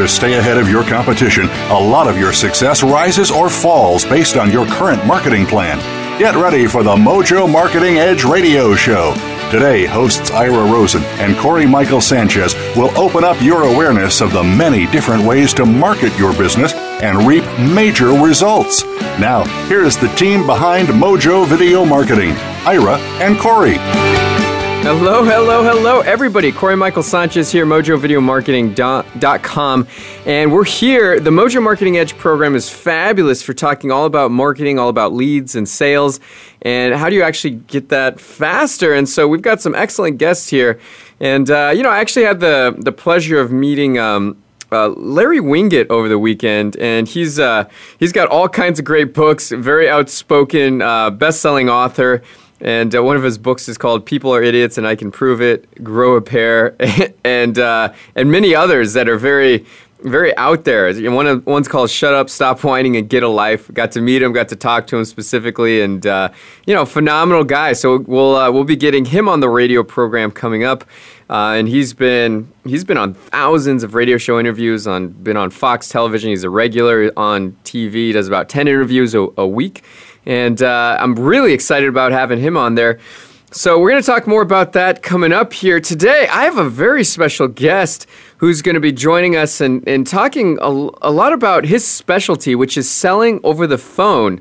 to stay ahead of your competition, a lot of your success rises or falls based on your current marketing plan. Get ready for the Mojo Marketing Edge radio show. Today, hosts Ira Rosen and Cory Michael Sanchez will open up your awareness of the many different ways to market your business and reap major results. Now, here's the team behind Mojo Video Marketing Ira and Cory. Hello, hello, hello, everybody. Cory Michael Sanchez here, mojovideomarketing.com. And we're here. The Mojo Marketing Edge program is fabulous for talking all about marketing, all about leads and sales, and how do you actually get that faster. And so we've got some excellent guests here. And, uh, you know, I actually had the, the pleasure of meeting. Um, uh, Larry Winget over the weekend, and he's uh, he's got all kinds of great books. Very outspoken, uh, best-selling author, and uh, one of his books is called "People Are Idiots and I Can Prove It." Grow a pair, and uh, and many others that are very very out there. One of, one's called "Shut Up, Stop Whining, and Get a Life." Got to meet him, got to talk to him specifically, and uh, you know, phenomenal guy. So we'll uh, we'll be getting him on the radio program coming up. Uh, and he's been he's been on thousands of radio show interviews on been on Fox Television. He's a regular on TV. Does about ten interviews a, a week, and uh, I'm really excited about having him on there. So we're going to talk more about that coming up here today. I have a very special guest who's going to be joining us and, and talking a, a lot about his specialty, which is selling over the phone.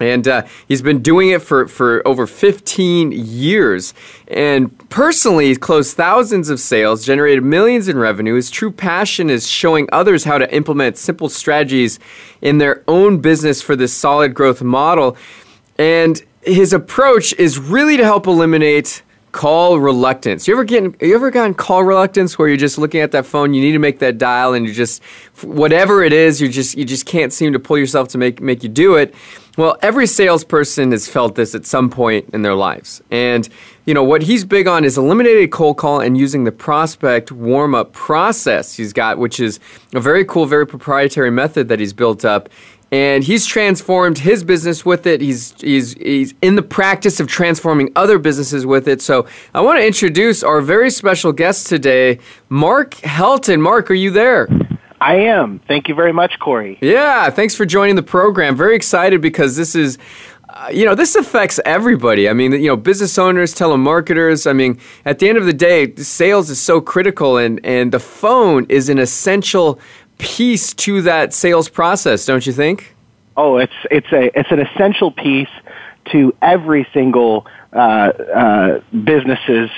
And uh, he's been doing it for, for over 15 years. And personally, he's closed thousands of sales, generated millions in revenue. His true passion is showing others how to implement simple strategies in their own business for this solid growth model. And his approach is really to help eliminate call reluctance. You ever get you ever gotten call reluctance where you're just looking at that phone, you need to make that dial, and you just whatever it is, you just you just can't seem to pull yourself to make make you do it. Well, every salesperson has felt this at some point in their lives, and you know what he's big on is eliminating cold call and using the prospect warm up process he's got, which is a very cool, very proprietary method that he's built up and he's transformed his business with it. He's he's he's in the practice of transforming other businesses with it. So I want to introduce our very special guest today, Mark Helton. Mark, are you there? I am. Thank you very much, Cory. Yeah, thanks for joining the program. Very excited because this is uh, you know, this affects everybody. I mean, you know, business owners, telemarketers. I mean, at the end of the day, sales is so critical, and, and the phone is an essential piece to that sales process, don't you think? Oh, it's it's a it's an essential piece to every single uh, uh, business's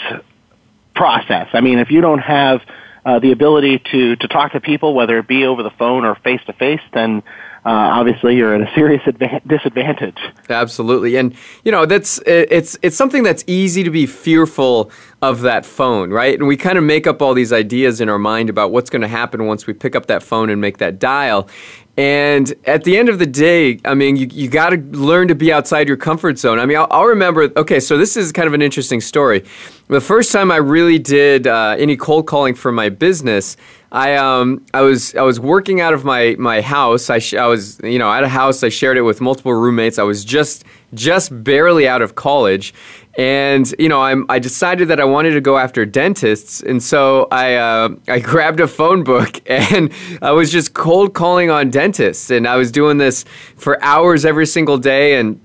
process. I mean, if you don't have uh, the ability to to talk to people, whether it be over the phone or face to face, then uh, obviously you're at a serious adva- disadvantage. Absolutely, and you know that's it's it's something that's easy to be fearful of that phone, right? And we kind of make up all these ideas in our mind about what's going to happen once we pick up that phone and make that dial. And at the end of the day, I mean, you, you got to learn to be outside your comfort zone. I mean, I'll, I'll, remember, okay, so this is kind of an interesting story. The first time I really did uh, any cold calling for my business, I um I was I was working out of my my house. I sh- I was you know at a house. I shared it with multiple roommates. I was just just barely out of college, and you know I'm I decided that I wanted to go after dentists, and so I uh, I grabbed a phone book and I was just cold calling on dentists, and I was doing this for hours every single day, and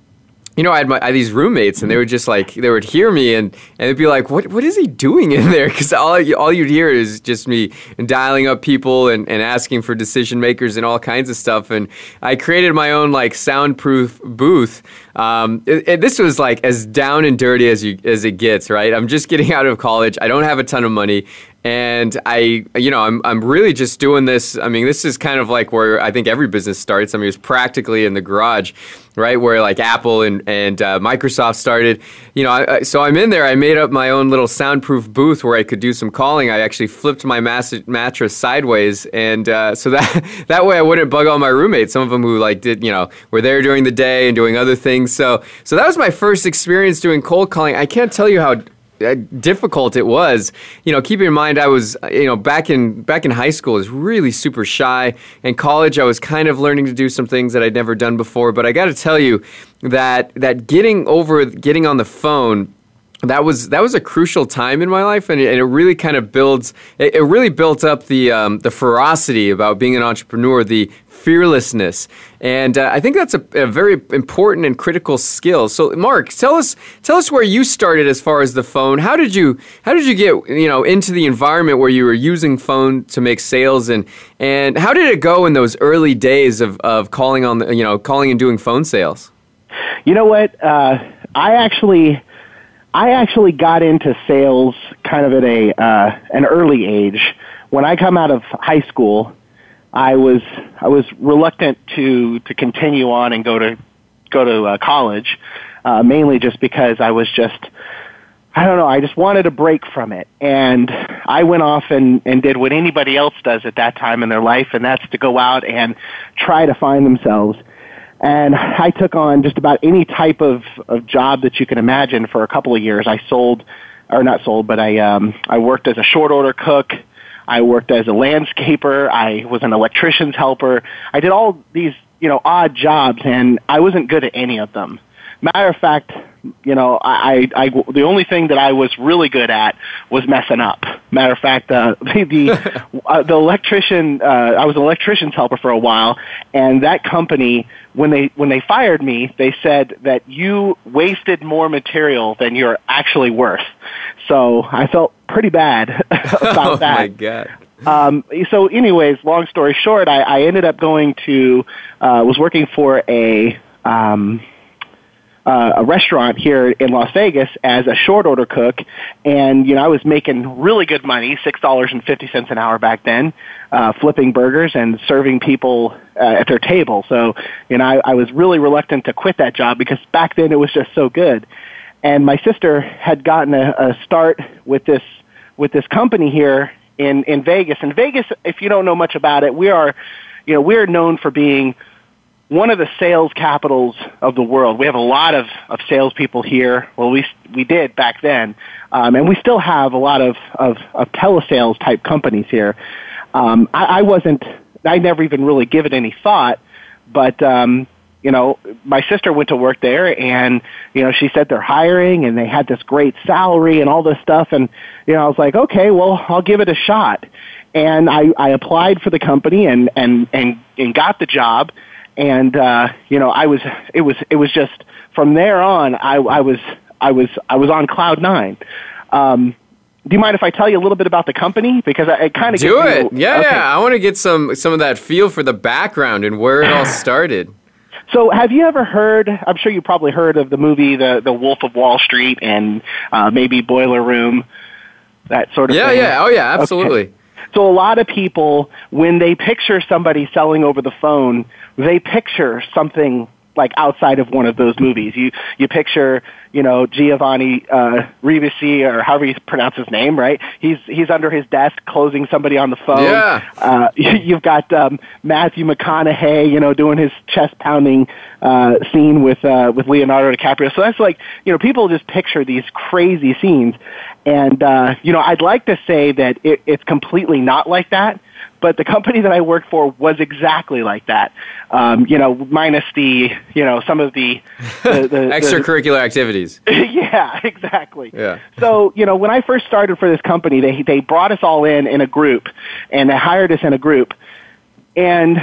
you know, I had, my, I had these roommates, and they would just like they would hear me, and and they'd be like, "What what is he doing in there?" Because all all you'd hear is just me dialing up people and, and asking for decision makers and all kinds of stuff. And I created my own like soundproof booth. Um, it, it, this was like as down and dirty as you as it gets. Right, I'm just getting out of college. I don't have a ton of money, and I, you know, I'm, I'm really just doing this. I mean, this is kind of like where I think every business starts. I mean, it's practically in the garage, right? Where like Apple and, and uh, Microsoft started. You know, I, so I'm in there. I made up my own little soundproof booth where I could do some calling. I actually flipped my mass- mattress sideways, and uh, so that that way I wouldn't bug all my roommates. Some of them who like did, you know, were there during the day and doing other things. So so that was my first experience doing cold calling. I can't tell you how difficult it was. You know, keeping in mind I was, you know, back in back in high school, I was really super shy. In college, I was kind of learning to do some things that I'd never done before. But I got to tell you that that getting over getting on the phone that was that was a crucial time in my life, and it, and it really kind of builds. It, it really built up the um, the ferocity about being an entrepreneur, the fearlessness, and uh, I think that's a, a, very important and critical skill. So, Mark, tell us tell us where you started as far as the phone. How did you how did you get you know into the environment where you were using phone to make sales, and and how did it go in those early days of, of calling on the, you know calling and doing phone sales? You know what? Uh, I actually I actually got into sales kind of at a uh, an early age. When I come out of high school, I was I was reluctant to to continue on and go to go to uh, college, uh, mainly just because I was just I don't know I just wanted a break from it, and I went off and and did what anybody else does at that time in their life, and that's to go out and try to find themselves and I took on just about any type of, of job that you can imagine for a couple of years. I sold, or not sold, but I um, I worked as a short order cook. I worked as a landscaper. I was an electrician's helper. I did all these you know odd jobs, and I wasn't good at any of them. Matter of fact, you know, I, I, I the only thing that I was really good at was messing up. Matter of fact, uh, the the, uh, the electrician, uh, I was an electrician's helper for a while, and that company, when they when they fired me, they said that you wasted more material than you're actually worth. So I felt pretty bad about oh that. Oh my god. Um, so, anyways, long story short, I, I ended up going to uh, was working for a um, uh, a restaurant here in Las Vegas as a short order cook, and you know I was making really good money, six dollars and fifty cents an hour back then, uh, flipping burgers and serving people uh, at their table. So you know I, I was really reluctant to quit that job because back then it was just so good. And my sister had gotten a, a start with this with this company here in in Vegas. And Vegas, if you don't know much about it, we are you know we're known for being one of the sales capitals of the world. We have a lot of, of salespeople here. Well, we we did back then, um, and we still have a lot of of, of telesales type companies here. Um, I, I wasn't. I never even really give it any thought, but um, you know, my sister went to work there, and you know, she said they're hiring, and they had this great salary and all this stuff, and you know, I was like, okay, well, I'll give it a shot. And I, I applied for the company and, and, and, and got the job and uh, you know, I was it was it was just from there on, I, I was I was I was on cloud nine. Um, do you mind if I tell you a little bit about the company because I, kind of do it? You, yeah, okay. yeah. I want to get some some of that feel for the background and where it all started. So, have you ever heard? I'm sure you probably heard of the movie the the Wolf of Wall Street and uh, maybe Boiler Room, that sort of yeah, thing. Yeah, yeah, oh yeah, absolutely. Okay. So, a lot of people, when they picture somebody selling over the phone, they picture something like outside of one of those movies. You you picture you know Giovanni uh, Ribisi or however you pronounce his name, right? He's he's under his desk closing somebody on the phone. Yeah. Uh, you've got um, Matthew McConaughey, you know, doing his chest pounding uh, scene with uh, with Leonardo DiCaprio. So that's like you know people just picture these crazy scenes, and uh, you know I'd like to say that it, it's completely not like that but the company that I worked for was exactly like that. Um, you know, minus the you know some of the, the, the extracurricular the, activities. yeah, exactly. Yeah. So you know, when I first started for this company, they they brought us all in in a group, and they hired us in a group, and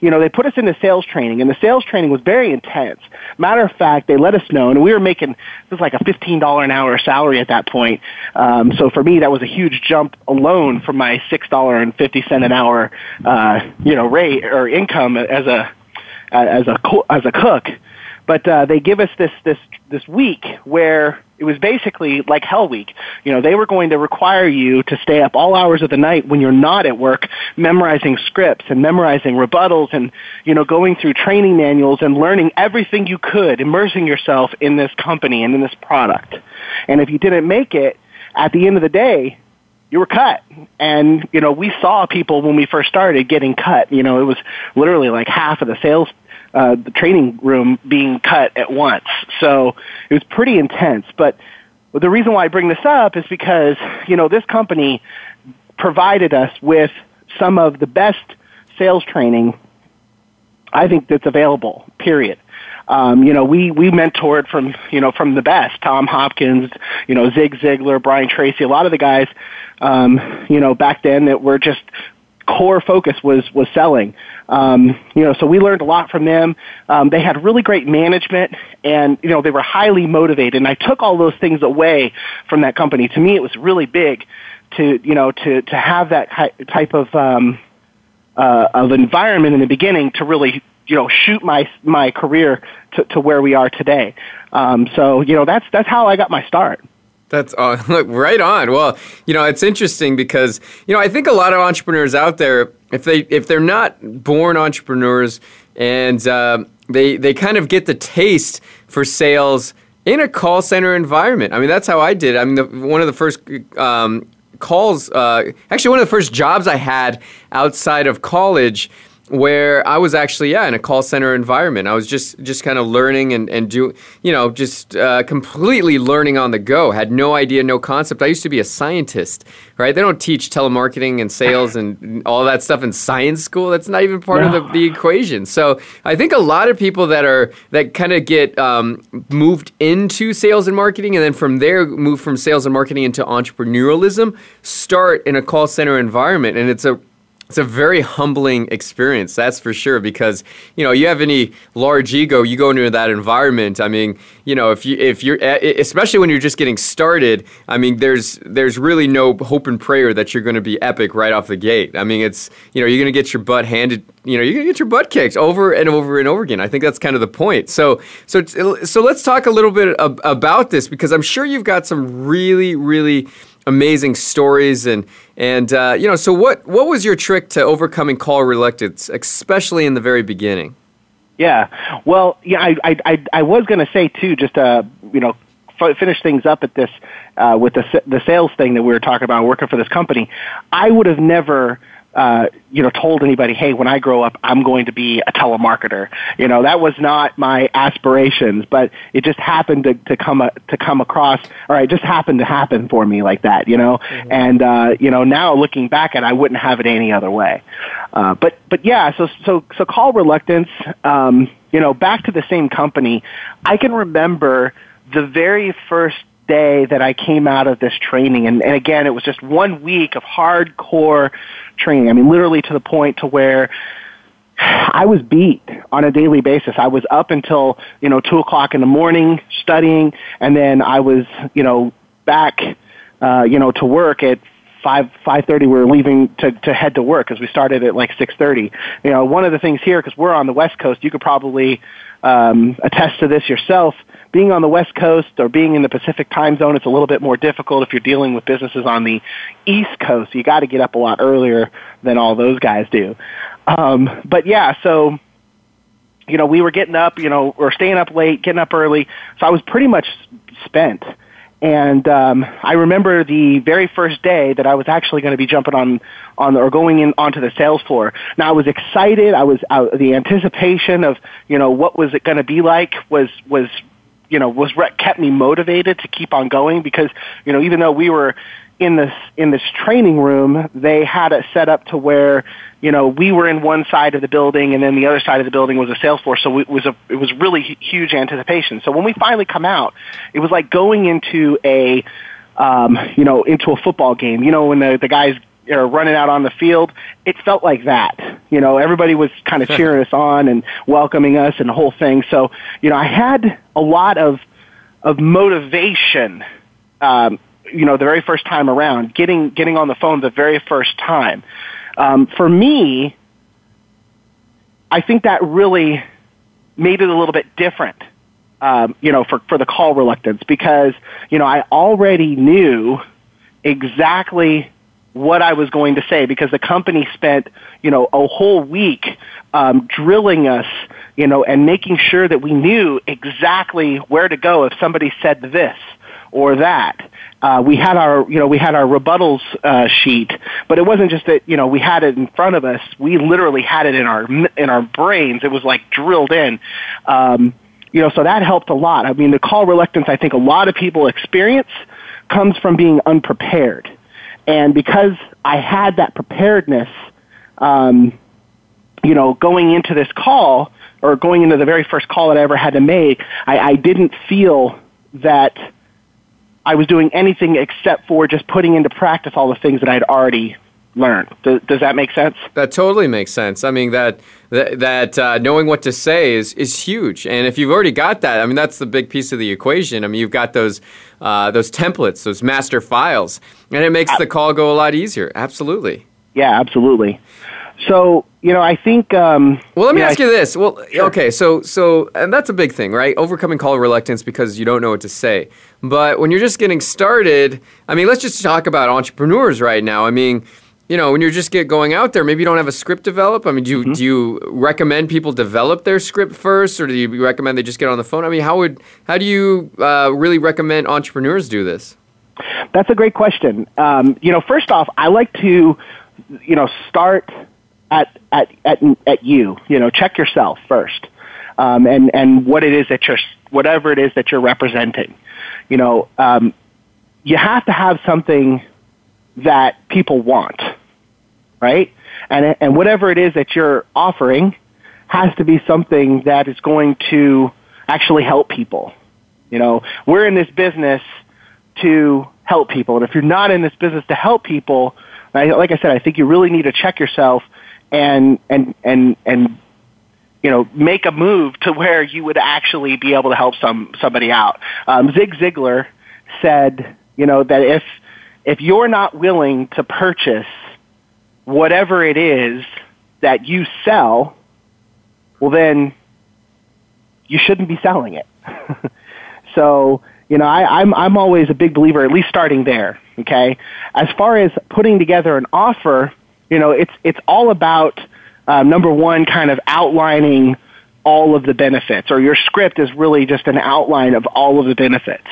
you know, they put us into sales training, and the sales training was very intense. Matter of fact, they let us know, and we were making this was like a fifteen dollar an hour salary at that point. Um, so for me, that was a huge jump alone from my six dollar and fifty cent an hour, uh, you know, rate or income as a as a as a cook. But uh, they give us this this this week where it was basically like Hell Week. You know, they were going to require you to stay up all hours of the night when you're not at work, memorizing scripts and memorizing rebuttals and, you know, going through training manuals and learning everything you could, immersing yourself in this company and in this product. And if you didn't make it, at the end of the day, you were cut. And, you know, we saw people when we first started getting cut. You know, it was literally like half of the sales uh, the training room being cut at once. So it was pretty intense. But the reason why I bring this up is because, you know, this company provided us with some of the best sales training I think that's available, period. Um, you know, we, we mentored from, you know, from the best, Tom Hopkins, you know, Zig Ziglar, Brian Tracy, a lot of the guys, um, you know, back then that were just core focus was was selling. Um, you know, so we learned a lot from them. Um, they had really great management, and you know they were highly motivated. And I took all those things away from that company. To me, it was really big to you know to to have that type of um, uh, of environment in the beginning to really you know shoot my my career to, to where we are today. Um, so you know that's that's how I got my start. That's uh, look right on. Well, you know, it's interesting because you know I think a lot of entrepreneurs out there, if they if they're not born entrepreneurs and uh, they they kind of get the taste for sales in a call center environment. I mean, that's how I did. I mean, the, one of the first um, calls, uh, actually, one of the first jobs I had outside of college where I was actually yeah in a call center environment. I was just just kind of learning and and do you know just uh, completely learning on the go. Had no idea, no concept. I used to be a scientist, right? They don't teach telemarketing and sales and all that stuff in science school. That's not even part no. of the, the equation. So I think a lot of people that are that kind of get um, moved into sales and marketing, and then from there move from sales and marketing into entrepreneurialism, start in a call center environment, and it's a it's a very humbling experience, that's for sure. Because you know, you have any large ego, you go into that environment. I mean, you know, if you if you're eh, eh, especially when you're just getting started, I mean, there's there's really no hope and prayer that you're going to be epic right off the gate. I mean, it's you know, you're going to get your butt handed, you know, you're going to get your butt kicked over and over and over again. I think that's kind of the point. So so so let's talk a little bit about this because I'm sure you've got some really really amazing stories and and uh, you know so what what was your trick to overcoming call reluctance especially in the very beginning? Yeah. Well yeah i i i, was going to say too just uh you know finish things up at this uh, with the the sales thing that we were talking about working for this company. I would have never uh, you know, told anybody, hey, when I grow up, I'm going to be a telemarketer. You know, that was not my aspirations, but it just happened to, to come a, to come across, or it just happened to happen for me like that. You know, mm-hmm. and uh, you know, now looking back at, it, I wouldn't have it any other way. Uh, but but yeah, so so so call reluctance. Um, you know, back to the same company, I can remember the very first day that I came out of this training. And, and again, it was just one week of hardcore training. I mean, literally to the point to where I was beat on a daily basis. I was up until, you know, two o'clock in the morning studying, and then I was, you know, back, uh, you know, to work at five five thirty. We were leaving to to head to work because we started at like six thirty. You know, one of the things here because we're on the West Coast, you could probably um, attest to this yourself being on the West Coast or being in the Pacific time zone, it's a little bit more difficult if you're dealing with businesses on the East Coast. You got to get up a lot earlier than all those guys do. Um, but yeah, so you know, we were getting up, you know, or staying up late, getting up early. So I was pretty much spent. And um, I remember the very first day that I was actually going to be jumping on on or going in onto the sales floor. Now I was excited. I was uh, the anticipation of you know what was it going to be like was was you know was kept me motivated to keep on going because you know even though we were in this in this training room they had it set up to where you know we were in one side of the building and then the other side of the building was a sales force so it was a it was really huge anticipation so when we finally come out it was like going into a um you know into a football game you know when the the guys are running out on the field, it felt like that. You know, everybody was kind of cheering us on and welcoming us and the whole thing. So, you know, I had a lot of of motivation. Um, you know, the very first time around, getting getting on the phone the very first time. Um, for me, I think that really made it a little bit different um, you know, for, for the call reluctance because, you know, I already knew exactly what I was going to say because the company spent, you know, a whole week um, drilling us, you know, and making sure that we knew exactly where to go if somebody said this or that. Uh, we had our, you know, we had our rebuttals uh, sheet, but it wasn't just that, you know, we had it in front of us. We literally had it in our in our brains. It was like drilled in. Um, you know, so that helped a lot. I mean, the call reluctance I think a lot of people experience comes from being unprepared. And because I had that preparedness, um, you know, going into this call or going into the very first call that I ever had to make, I, I didn't feel that I was doing anything except for just putting into practice all the things that I'd already learned. Does, does, that make sense? That totally makes sense. I mean that that, that uh, knowing what to say is is huge. And if you've already got that, I mean that's the big piece of the equation. I mean you've got those uh, those templates, those master files, and it makes the call go a lot easier. Absolutely. Yeah, absolutely. So you know, I think. Um, well, let me ask you this. Well, sure. okay, so so and that's a big thing, right? Overcoming call reluctance because you don't know what to say. But when you're just getting started, I mean, let's just talk about entrepreneurs right now. I mean, you know, when you're just get going out there, maybe you don't have a script developed. I mean, do you, mm-hmm. do you recommend people develop their script first, or do you recommend they just get on the phone? I mean, how would how do you uh, really recommend entrepreneurs do this? That's a great question. Um, you know, first off, I like to, you know, start at at at at you. You know, check yourself first, um, and and what it is that you're whatever it is that you're representing. You know, um, you have to have something that people want right? And, and whatever it is that you're offering has to be something that is going to actually help people. You know, we're in this business to help people. And if you're not in this business to help people, like I said, I think you really need to check yourself and, and, and, and, you know, make a move to where you would actually be able to help some, somebody out. Um, Zig Ziglar said, you know, that if, if you're not willing to purchase whatever it is that you sell, well then you shouldn't be selling it. so, you know, I, I'm I'm always a big believer, at least starting there. Okay, as far as putting together an offer, you know, it's it's all about uh, number one, kind of outlining all of the benefits, or your script is really just an outline of all of the benefits.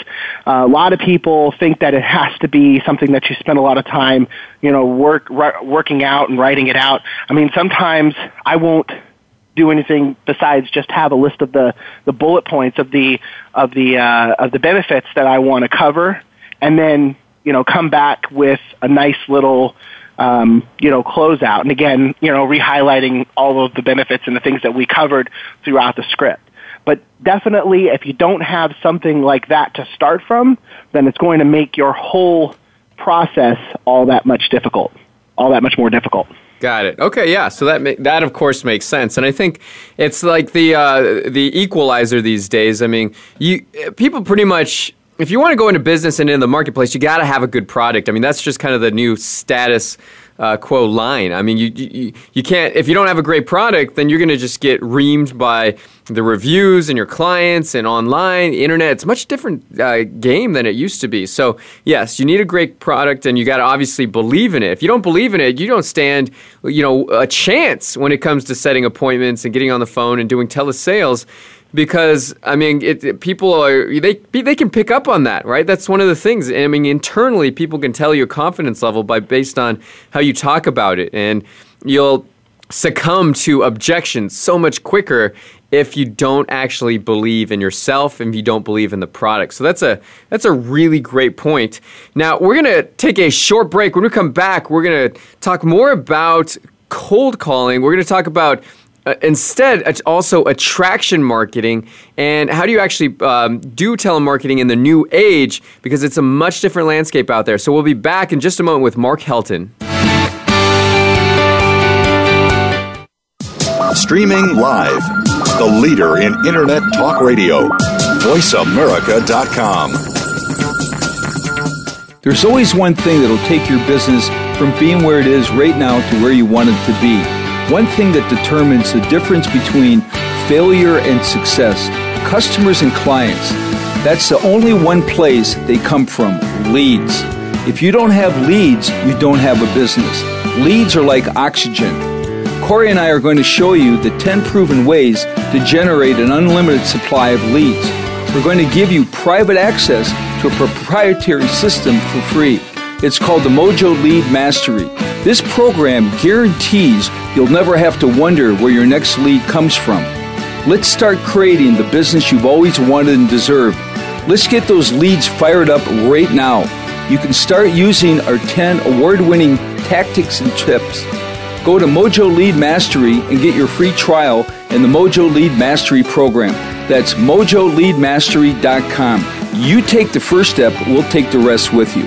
Uh, a lot of people think that it has to be something that you spend a lot of time, you know, work r- working out and writing it out. I mean, sometimes I won't do anything besides just have a list of the, the bullet points of the of the uh, of the benefits that I want to cover, and then you know come back with a nice little um, you know, closeout. And again, you know, re-highlighting all of the benefits and the things that we covered throughout the script. But definitely, if you don't have something like that to start from, then it's going to make your whole process all that much difficult, all that much more difficult. Got it. Okay, yeah. So that ma- that of course makes sense, and I think it's like the uh, the equalizer these days. I mean, you people pretty much if you want to go into business and in the marketplace, you got to have a good product. I mean, that's just kind of the new status uh, quo line. I mean, you, you you can't if you don't have a great product, then you're going to just get reamed by the reviews and your clients and online, internet. It's a much different uh, game than it used to be. So yes, you need a great product, and you got to obviously believe in it. If you don't believe in it, you don't stand you know a chance when it comes to setting appointments and getting on the phone and doing telesales because I mean, it, people are they they can pick up on that, right? That's one of the things. I mean, internally, people can tell your confidence level by based on how you talk about it, and you'll succumb to objections so much quicker if you don't actually believe in yourself and you don't believe in the product. So that's a that's a really great point. Now we're gonna take a short break. When we come back, we're gonna talk more about cold calling. We're gonna talk about uh, instead, it's also attraction marketing. And how do you actually um, do telemarketing in the new age? Because it's a much different landscape out there. So we'll be back in just a moment with Mark Helton. Streaming live, the leader in Internet Talk Radio, VoiceAmerica.com. There's always one thing that'll take your business from being where it is right now to where you want it to be. One thing that determines the difference between failure and success customers and clients. That's the only one place they come from leads. If you don't have leads, you don't have a business. Leads are like oxygen. Cory and I are going to show you the 10 proven ways to generate an unlimited supply of leads. We're going to give you private access to a proprietary system for free. It's called the Mojo Lead Mastery. This program guarantees you'll never have to wonder where your next lead comes from. Let's start creating the business you've always wanted and deserved. Let's get those leads fired up right now. You can start using our 10 award winning tactics and tips. Go to Mojo Lead Mastery and get your free trial in the Mojo Lead Mastery program. That's mojoleadmastery.com. You take the first step, we'll take the rest with you.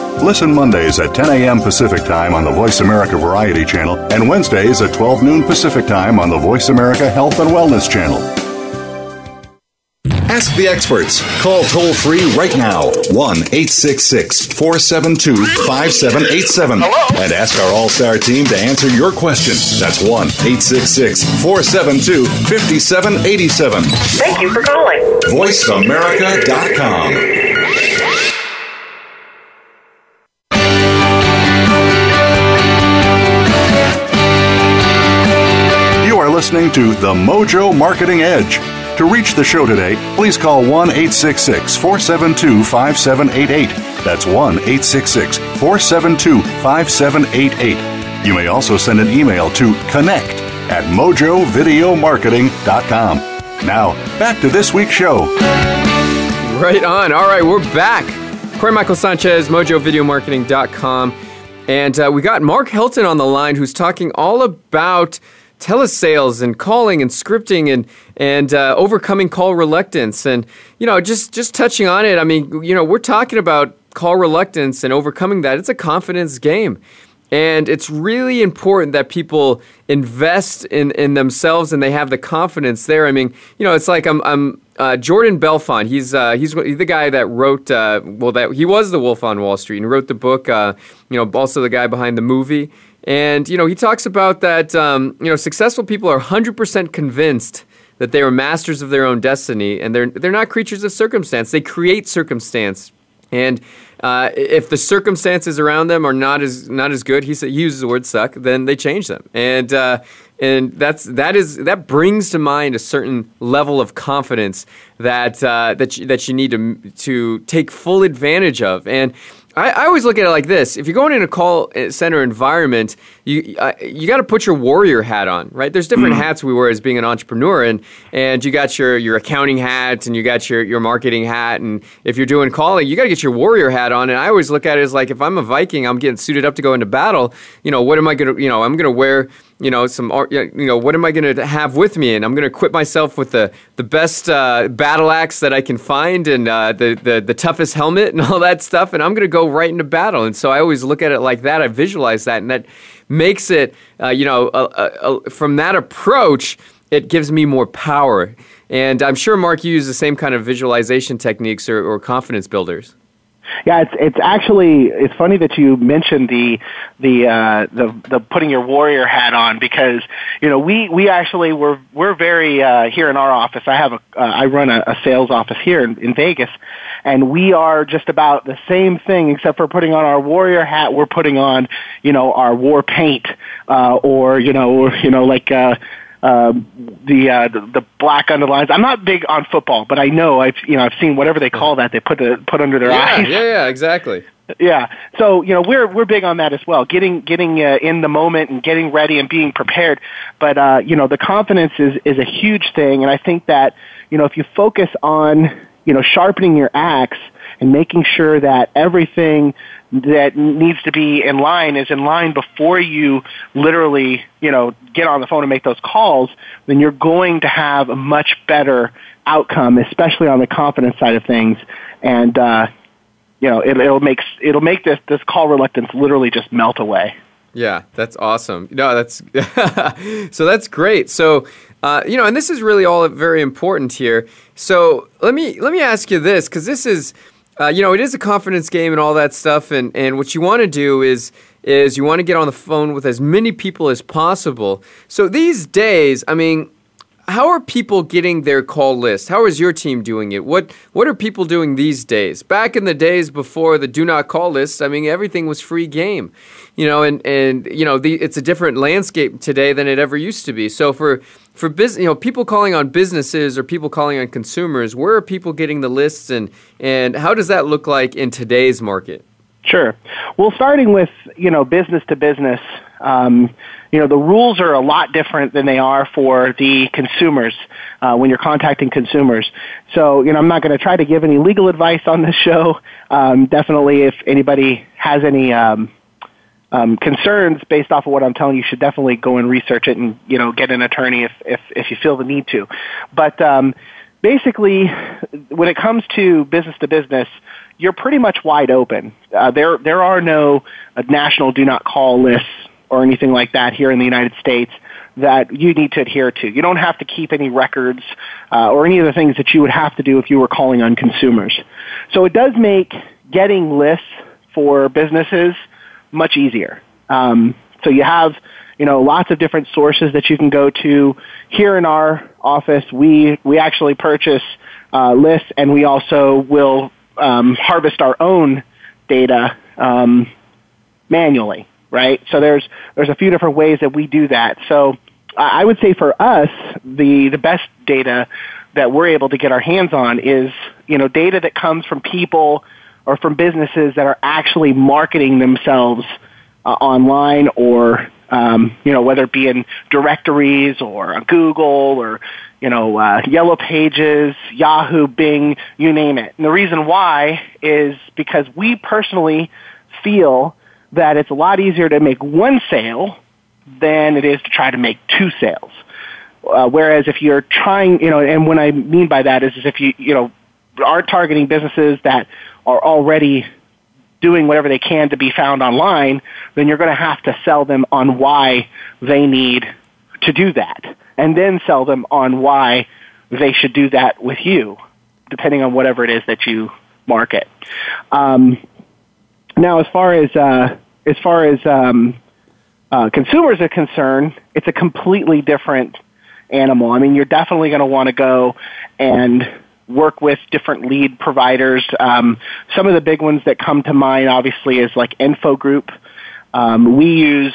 Listen Mondays at 10 a.m. Pacific Time on the Voice America Variety Channel and Wednesdays at 12 noon Pacific Time on the Voice America Health and Wellness Channel. Ask the experts. Call toll free right now 1 866 472 5787 and ask our All Star team to answer your question. That's 1 866 472 5787. Thank you for calling. VoiceAmerica.com. listening to The Mojo Marketing Edge. To reach the show today, please call 1 866 472 5788. That's 1 866 472 5788. You may also send an email to connect at mojovideomarketing.com. Now, back to this week's show. Right on. All right, we're back. Cory Michael Sanchez, mojovideomarketing.com. And uh, we got Mark Helton on the line who's talking all about telesales and calling and scripting and and uh, overcoming call reluctance and you know just just touching on it i mean you know we're talking about call reluctance and overcoming that it's a confidence game and it's really important that people invest in, in themselves and they have the confidence there. I mean, you know, it's like I'm, I'm uh, Jordan Belfort. He's, uh, he's the guy that wrote, uh, well, that he was the Wolf on Wall Street and wrote the book, uh, you know, also the guy behind the movie. And, you know, he talks about that, um, you know, successful people are 100% convinced that they are masters of their own destiny and they're, they're not creatures of circumstance. They create circumstance. And uh, if the circumstances around them are not as not as good, he, he uses the word "suck," then they change them, and uh, and that's that is that brings to mind a certain level of confidence that uh, that you, that you need to to take full advantage of, and I, I, always look at it like this: if you're going in a call center environment, you uh, you got to put your warrior hat on, right? There's different mm hats we wear as being an entrepreneur, and and you got your your accounting hat, and you got your your marketing hat, and if you're doing calling, you got to get your warrior hat on. And I always look at it as like if I'm a Viking, I'm getting suited up to go into battle. You know, what am I gonna? You know, I'm gonna wear you know some you know what am I going to have with me? And I'm going to equip myself with the the best uh, battle axe that I can find and uh, the, the the toughest helmet and all that stuff and I'm going to go right into battle. And so I always look at it like that. I visualize that and that makes it uh, you know from that approach it gives me more power. And I'm sure Mark you use the same kind of visualization techniques or, or confidence builders. Yeah, it's it's actually it's funny that you mentioned the the uh, the the putting your warrior hat on because you know we we actually we're we're very uh, here in our office. I have a uh, I run a, a sales office here in, in Vegas, and we are just about the same thing except for putting on our warrior hat. We're putting on you know our war paint uh, or you know or you know like. Uh, um, the, uh, the the black underlines. I'm not big on football, but I know I've you know I've seen whatever they call that they put the, put under their yeah, eyes. Yeah, yeah, exactly. Yeah. So, you know, we're we're big on that as well. Getting getting uh, in the moment and getting ready and being prepared. But uh, you know, the confidence is is a huge thing and I think that, you know, if you focus on, you know, sharpening your axe and making sure that everything that needs to be in line is in line before you literally, you know, get on the phone and make those calls, then you're going to have a much better outcome, especially on the confidence side of things. And, uh, you know, it, it'll make, it'll make this, this call reluctance literally just melt away. Yeah, that's awesome. No, that's so that's great. So, uh, you know, and this is really all very important here. So let me let me ask you this because this is, uh, you know, it is a confidence game and all that stuff. And and what you want to do is is you want to get on the phone with as many people as possible. So these days, I mean, how are people getting their call list? How is your team doing it? What what are people doing these days? Back in the days before the do not call list, I mean everything was free game. You know, and and you know, the, it's a different landscape today than it ever used to be. So for for business, you know, people calling on businesses or people calling on consumers, where are people getting the lists and and how does that look like in today's market? Sure. Well, starting with you know business to business, um, you know the rules are a lot different than they are for the consumers uh, when you're contacting consumers. So you know I'm not going to try to give any legal advice on this show. Um, definitely, if anybody has any um, um, concerns based off of what I'm telling you, you should definitely go and research it and you know get an attorney if if if you feel the need to. But um, basically, when it comes to business to business you're pretty much wide open. Uh, there, there are no uh, national do not call lists or anything like that here in the United States that you need to adhere to. You don't have to keep any records uh, or any of the things that you would have to do if you were calling on consumers. So it does make getting lists for businesses much easier. Um, so you have you know lots of different sources that you can go to. Here in our office, we we actually purchase uh, lists, and we also will um, harvest our own data um, manually, right? So there's there's a few different ways that we do that. So I would say for us, the the best data that we're able to get our hands on is you know data that comes from people or from businesses that are actually marketing themselves uh, online or um, you know whether it be in directories or Google or you know, uh, Yellow Pages, Yahoo, Bing, you name it. And the reason why is because we personally feel that it's a lot easier to make one sale than it is to try to make two sales. Uh, whereas if you're trying, you know, and what I mean by that is, is if you, you know, are targeting businesses that are already doing whatever they can to be found online, then you're going to have to sell them on why they need to do that and then sell them on why they should do that with you, depending on whatever it is that you market. Um, now, as far as uh, as far as um, uh, consumers are concerned, it's a completely different animal. I mean, you're definitely going to want to go and work with different lead providers. Um, some of the big ones that come to mind, obviously, is like Info Group. Um, we use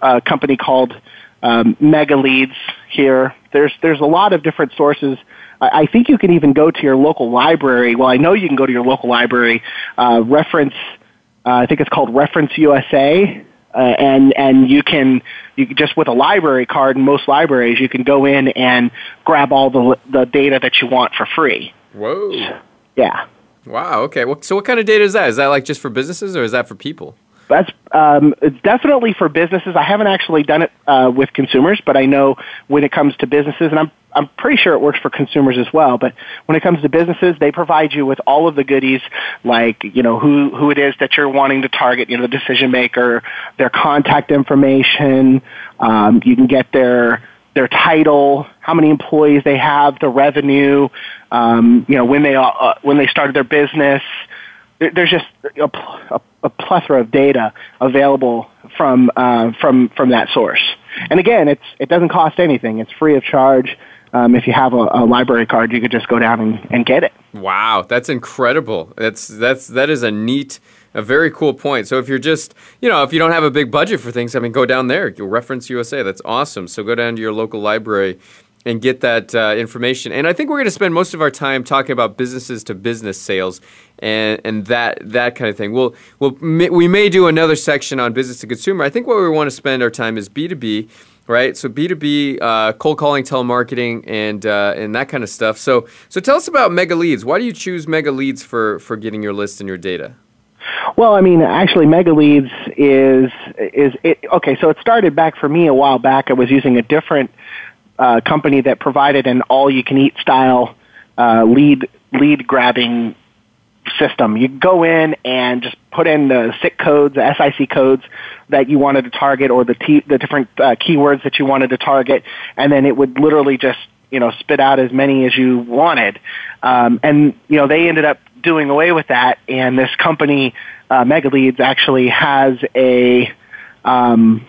a company called um, mega leads here. There's there's a lot of different sources. I, I think you can even go to your local library. Well, I know you can go to your local library. Uh, reference, uh, I think it's called Reference USA, uh, and and you can you can just with a library card in most libraries you can go in and grab all the the data that you want for free. Whoa. Yeah. Wow. Okay. Well, so what kind of data is that? Is that like just for businesses or is that for people? That's um, it's definitely for businesses. I haven't actually done it uh, with consumers, but I know when it comes to businesses, and I'm I'm pretty sure it works for consumers as well. But when it comes to businesses, they provide you with all of the goodies, like you know who who it is that you're wanting to target, you know the decision maker, their contact information. Um, you can get their their title, how many employees they have, the revenue, um, you know when they uh, when they started their business there's just a, a, a, plethora of data available from uh, from from that source. And again, it's it doesn't cost anything. It's free of charge. Um, if you have a, a, library card, you could just go down and, and get it. Wow, that's incredible. That's that's that is a neat, a very cool point. So if you're just, you know, if you don't have a big budget for things, I mean, go down there. You'll reference USA. That's awesome. So go down to your local library and get that uh, information. And I think we're going to spend most of our time talking about businesses to business sales and and that that kind of thing. We'll, we'll we may do another section on business to consumer. I think what we want to spend our time is B two B. Right, so B two B, uh, cold calling, telemarketing, and uh, and that kind of stuff. So, so tell us about Mega Leads. Why do you choose Mega Leads for for getting your list and your data? Well, I mean, actually, Mega Leads is is it, okay. So it started back for me a while back. I was using a different uh, company that provided an all-you-can-eat style uh, lead lead grabbing system. You go in and just put in the SIC codes, the SIC codes that you wanted to target, or the t- the different uh, keywords that you wanted to target, and then it would literally just you know spit out as many as you wanted. Um, and you know they ended up doing away with that, and this company, uh, MegaLeads, actually has a um,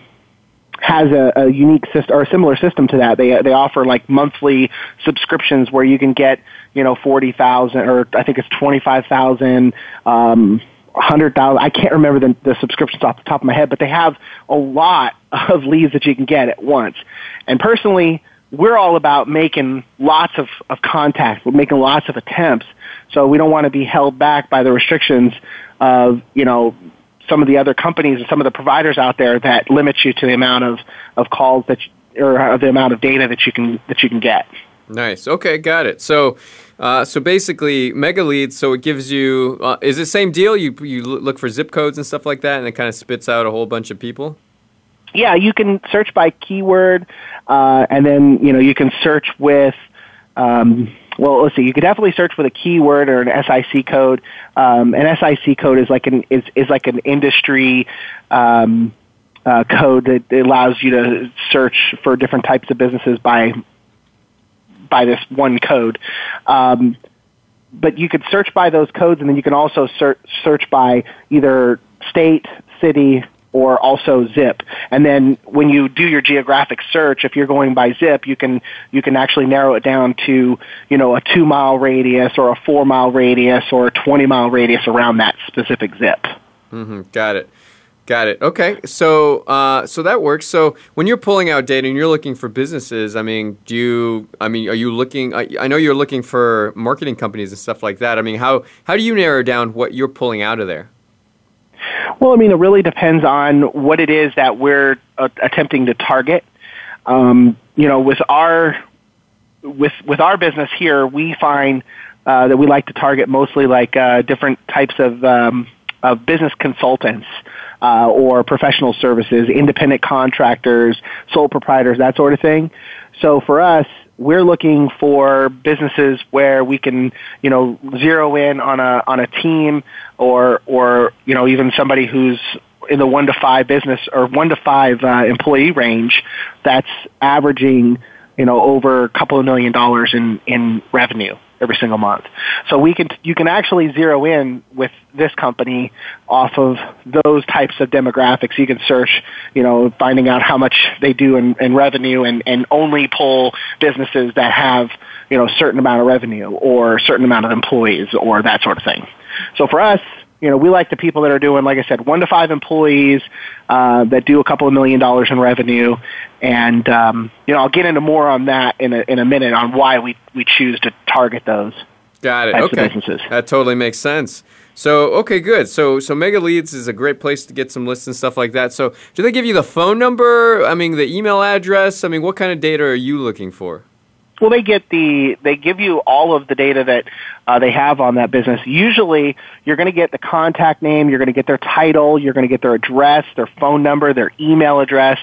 has a, a unique system or a similar system to that. They they offer like monthly subscriptions where you can get you know forty thousand or I think it's twenty five thousand. Um, hundred thousand. I can't remember the, the subscriptions off the top of my head, but they have a lot of leads that you can get at once. And personally, we're all about making lots of, of contacts. We're making lots of attempts. So we don't want to be held back by the restrictions of, you know, some of the other companies and some of the providers out there that limit you to the amount of, of calls that you, or the amount of data that you can that you can get. Nice. Okay, got it. So, uh, so basically, Mega Leads. So it gives you uh, is it the same deal. You you look for zip codes and stuff like that, and it kind of spits out a whole bunch of people. Yeah, you can search by keyword, uh, and then you know you can search with. Um, well, let's see. You could definitely search with a keyword or an SIC code. Um, an SIC code is like an is, is like an industry um, uh, code that allows you to search for different types of businesses by by this one code. Um, but you could search by those codes, and then you can also search search by either state, city, or also zip. And then when you do your geographic search, if you're going by zip, you can you can actually narrow it down to you know a two mile radius or a four mile radius or a twenty mile radius around that specific zip. Mm-hmm. Got it. Got it. Okay, so uh, so that works. So when you're pulling out data and you're looking for businesses, I mean, do you? I mean, are you looking? I, I know you're looking for marketing companies and stuff like that. I mean, how how do you narrow down what you're pulling out of there? Well, I mean, it really depends on what it is that we're uh, attempting to target. Um, you know, with our with with our business here, we find uh, that we like to target mostly like uh, different types of um, of business consultants uh, or professional services, independent contractors, sole proprietors, that sort of thing. So for us, we're looking for businesses where we can, you know, zero in on a on a team or or you know even somebody who's in the one to five business or one to five uh, employee range that's averaging you know over a couple of million dollars in in revenue every single month. So we can you can actually zero in with this company off of those types of demographics. You can search, you know, finding out how much they do in, in revenue and, and only pull businesses that have, you know, a certain amount of revenue or a certain amount of employees or that sort of thing. So for us, you know, we like the people that are doing, like I said, one to five employees uh, that do a couple of million dollars in revenue, and um, you know, I'll get into more on that in a in a minute on why we we choose to target those. Got it. okay, that totally makes sense. So okay, good. So so Mega Leads is a great place to get some lists and stuff like that. So do they give you the phone number? I mean, the email address. I mean, what kind of data are you looking for? Well, they get the they give you all of the data that uh, they have on that business. Usually, you're going to get the contact name, you're going to get their title, you're going to get their address, their phone number, their email address.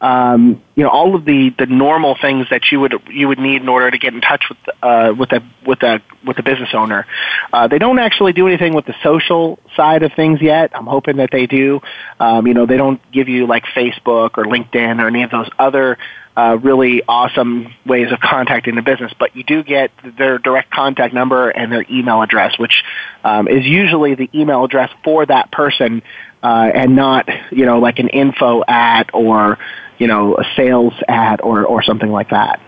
Um, you know, all of the, the normal things that you would you would need in order to get in touch with uh, with a with a with a business owner. Uh, they don't actually do anything with the social side of things yet. I'm hoping that they do. Um, you know, they don't give you like Facebook or LinkedIn or any of those other uh, really awesome ways of contacting the business, but you do get their direct contact number and their email address, which um, is usually the email address for that person, uh, and not you know like an info at or you know a sales at or or something like that.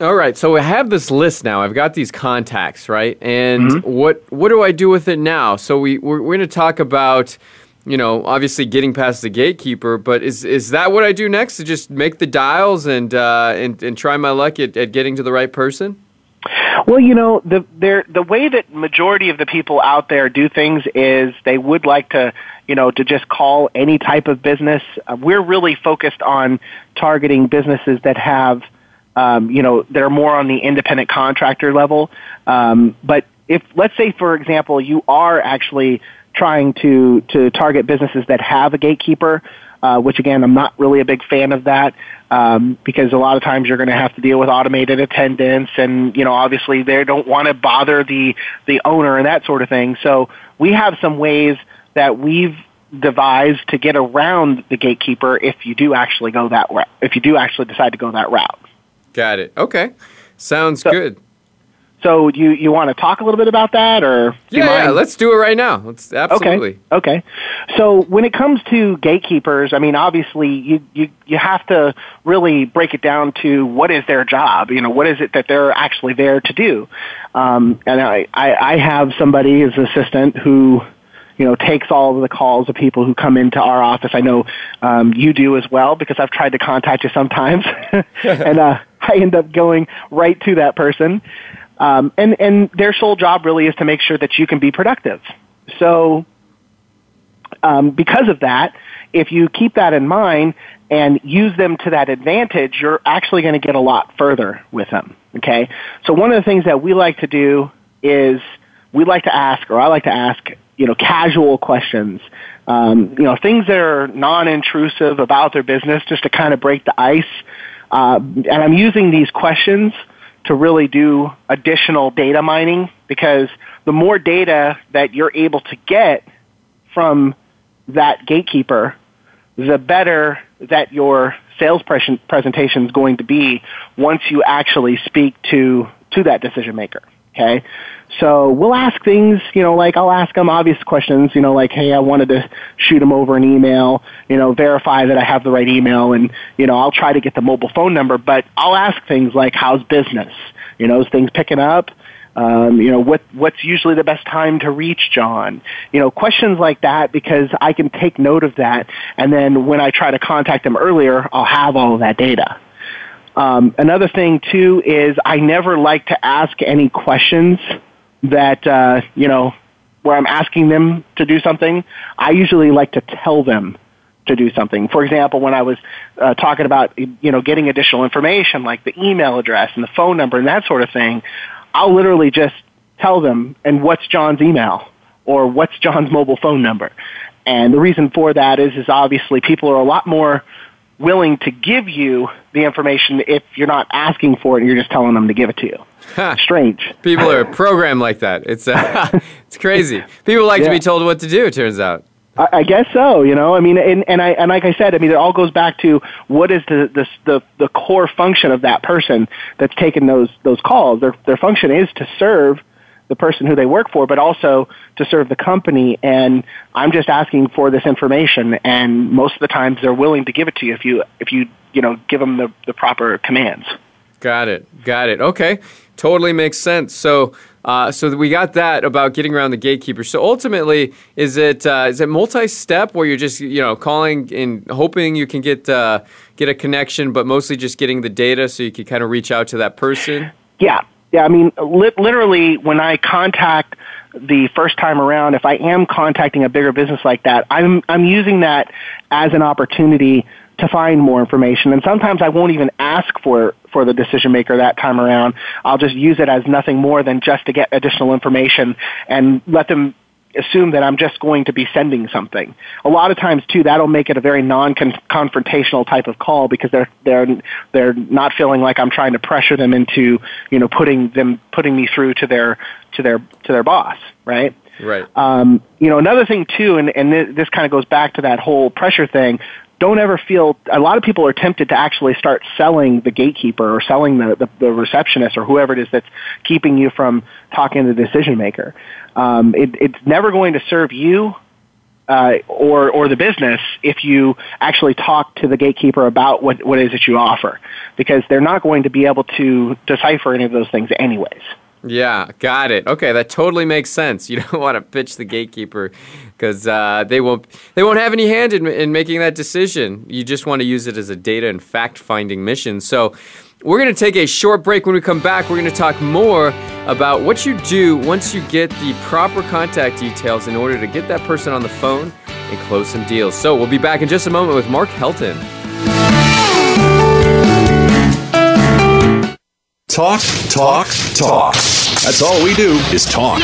All right, so I have this list now. I've got these contacts, right? And mm-hmm. what what do I do with it now? So we we're, we're going to talk about you know, obviously getting past the gatekeeper, but is is that what I do next? To just make the dials and uh, and and try my luck at, at getting to the right person? Well, you know, the the way that majority of the people out there do things is they would like to, you know, to just call any type of business. Uh, we're really focused on targeting businesses that have, um, you know, they're more on the independent contractor level. Um, but if let's say, for example, you are actually trying to to target businesses that have a gatekeeper, uh, which again, I'm not really a big fan of that um, because a lot of times you're going to have to deal with automated attendance, and you know, obviously they don't want to bother the the owner and that sort of thing. So we have some ways that we've devised to get around the gatekeeper if you do actually go that route. If you do actually decide to go that route. Got it. Okay, sounds so, good. So you you want to talk a little bit about that, or yeah, yeah, let's do it right now. Let's absolutely. Okay. Okay. So when it comes to gatekeepers, I mean, obviously you you you have to really break it down to what is their job. You know, what is it that they're actually there to do? Um, and I, I I have somebody as an assistant who you know, takes all of the calls of people who come into our office. I know um, you do as well because I've tried to contact you sometimes, and uh, I end up going right to that person. Um, and, and their sole job really is to make sure that you can be productive. So, um, because of that, if you keep that in mind and use them to that advantage, you're actually going to get a lot further with them. Okay? So one of the things that we like to do is we like to ask, or I like to ask, you know, casual questions. Um, you know, things that are non-intrusive about their business just to kind of break the ice. Uh, and I'm using these questions to really do additional data mining because the more data that you're able to get from that gatekeeper, the better that your sales presentation is going to be once you actually speak to, to that decision maker. Okay. So we'll ask things, you know, like I'll ask them obvious questions, you know, like, hey, I wanted to shoot them over an email, you know, verify that I have the right email and, you know, I'll try to get the mobile phone number, but I'll ask things like, how's business? You know, is things picking up? Um, you know, what, what's usually the best time to reach John? You know, questions like that because I can take note of that and then when I try to contact them earlier, I'll have all of that data. Um, another thing too is I never like to ask any questions that uh, you know where I'm asking them to do something. I usually like to tell them to do something. For example, when I was uh, talking about you know getting additional information like the email address and the phone number and that sort of thing, I'll literally just tell them and what's John's email or what's John's mobile phone number. And the reason for that is is obviously people are a lot more willing to give you the information if you're not asking for it and you're just telling them to give it to you. Huh. Strange. People are programmed like that. It's uh, it's crazy. People like yeah. to be told what to do. It turns out. I, I guess so. You know, I mean, and, and I and like I said, I mean, it all goes back to what is the the the, the core function of that person that's taking those those calls. Their their function is to serve the person who they work for, but also to serve the company. And I'm just asking for this information, and most of the times they're willing to give it to you if you if you you know give them the, the proper commands. Got it. Got it. Okay, totally makes sense. So. Uh, so we got that about getting around the gatekeeper. So ultimately, is it uh, is it multi-step where you're just you know calling and hoping you can get uh, get a connection, but mostly just getting the data so you can kind of reach out to that person? Yeah, yeah, I mean, li- literally, when I contact the first time around, if I am contacting a bigger business like that, I'm I'm using that as an opportunity to find more information. And sometimes I won't even ask for for the decision maker that time around. I'll just use it as nothing more than just to get additional information and let them assume that I'm just going to be sending something. A lot of times too, that'll make it a very non-confrontational type of call because they're they're they're not feeling like I'm trying to pressure them into you know putting them putting me through to their to their to their boss, right? Right. Um, you know, another thing too, and, and this, this kind of goes back to that whole pressure thing don't ever feel a lot of people are tempted to actually start selling the gatekeeper or selling the, the, the receptionist or whoever it is that's keeping you from talking to the decision maker. Um, it, it's never going to serve you uh, or or the business if you actually talk to the gatekeeper about what what it is that you offer, because they're not going to be able to decipher any of those things anyways, Yeah, got it. Okay, that totally makes sense. You don't want to pitch the gatekeeper because uh, they won't they won't have any hand in, in making that decision. You just want to use it as a data and fact finding mission. So. We're going to take a short break. When we come back, we're going to talk more about what you do once you get the proper contact details in order to get that person on the phone and close some deals. So we'll be back in just a moment with Mark Helton. Talk, talk, talk. That's all we do is talk.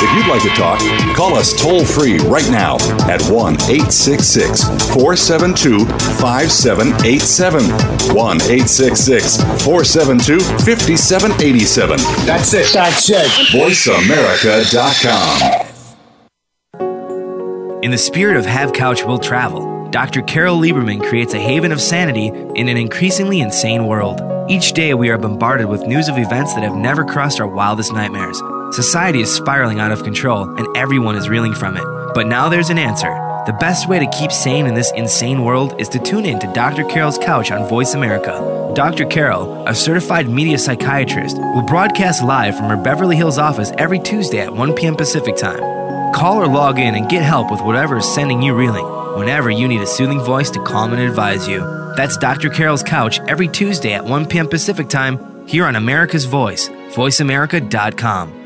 If you'd like to talk, call us toll free right now at 1 866 472 5787. 1 866 472 5787. That's it. That's it. VoiceAmerica.com. In the spirit of Have Couch Will Travel, Dr. Carole Lieberman creates a haven of sanity in an increasingly insane world. Each day, we are bombarded with news of events that have never crossed our wildest nightmares. Society is spiraling out of control, and everyone is reeling from it. But now there's an answer. The best way to keep sane in this insane world is to tune in to Dr. Carole's Couch on Voice America. Dr. Carole, a certified media psychiatrist, will broadcast live from her Beverly Hills office every Tuesday at 1 p.m. Pacific Time. Call or log in and get help with whatever is sending you reeling whenever you need a soothing voice to calm and advise you. That's Dr. Carole's Couch every Tuesday at 1 p.m. Pacific Time here on America's Voice, voiceamerica.com.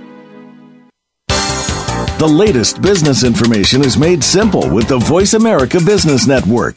The latest business information is made simple with the Voice America Business Network.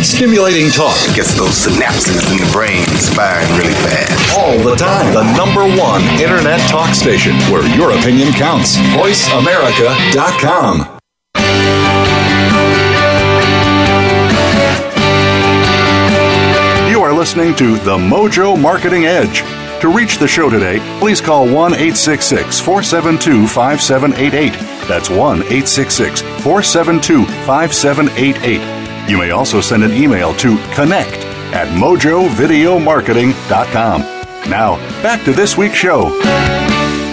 Stimulating talk Gets those synapses in the brain firing really fast. all the time. The number one internet talk station where your opinion counts. VoiceAmerica.com. You are listening to The Mojo Marketing Edge. To reach the show today, please call 1 866 472 5788. That's 1 866 472 5788. You may also send an email to connect at mojovideomarketing.com. Now, back to this week's show.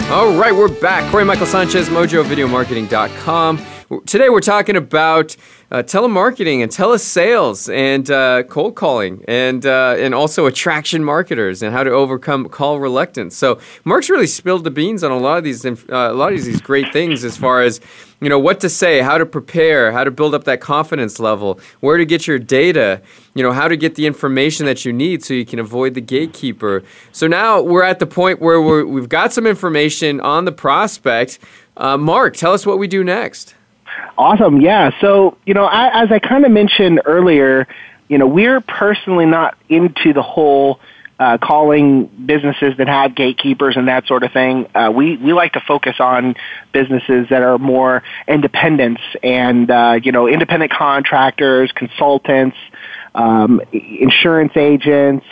All right, we're back. Cory Michael Sanchez, mojovideomarketing.com. Today we're talking about uh, telemarketing and telesales and uh, cold calling and uh, and also attraction marketers and how to overcome call reluctance. So Mark's really spilled the beans on a lot of these uh, a lot of these great things as far as you know what to say, how to prepare, how to build up that confidence level, where to get your data, you know how to get the information that you need so you can avoid the gatekeeper. So now we're at the point where we're, we've got some information on the prospect. Uh, Mark, tell us what we do next. Awesome. Yeah. So, you know, I, as I kind of mentioned earlier, you know, we're personally not into the whole uh, calling businesses that have gatekeepers and that sort of thing. Uh, we we like to focus on businesses that are more independents and uh, you know independent contractors, consultants, um, insurance agents,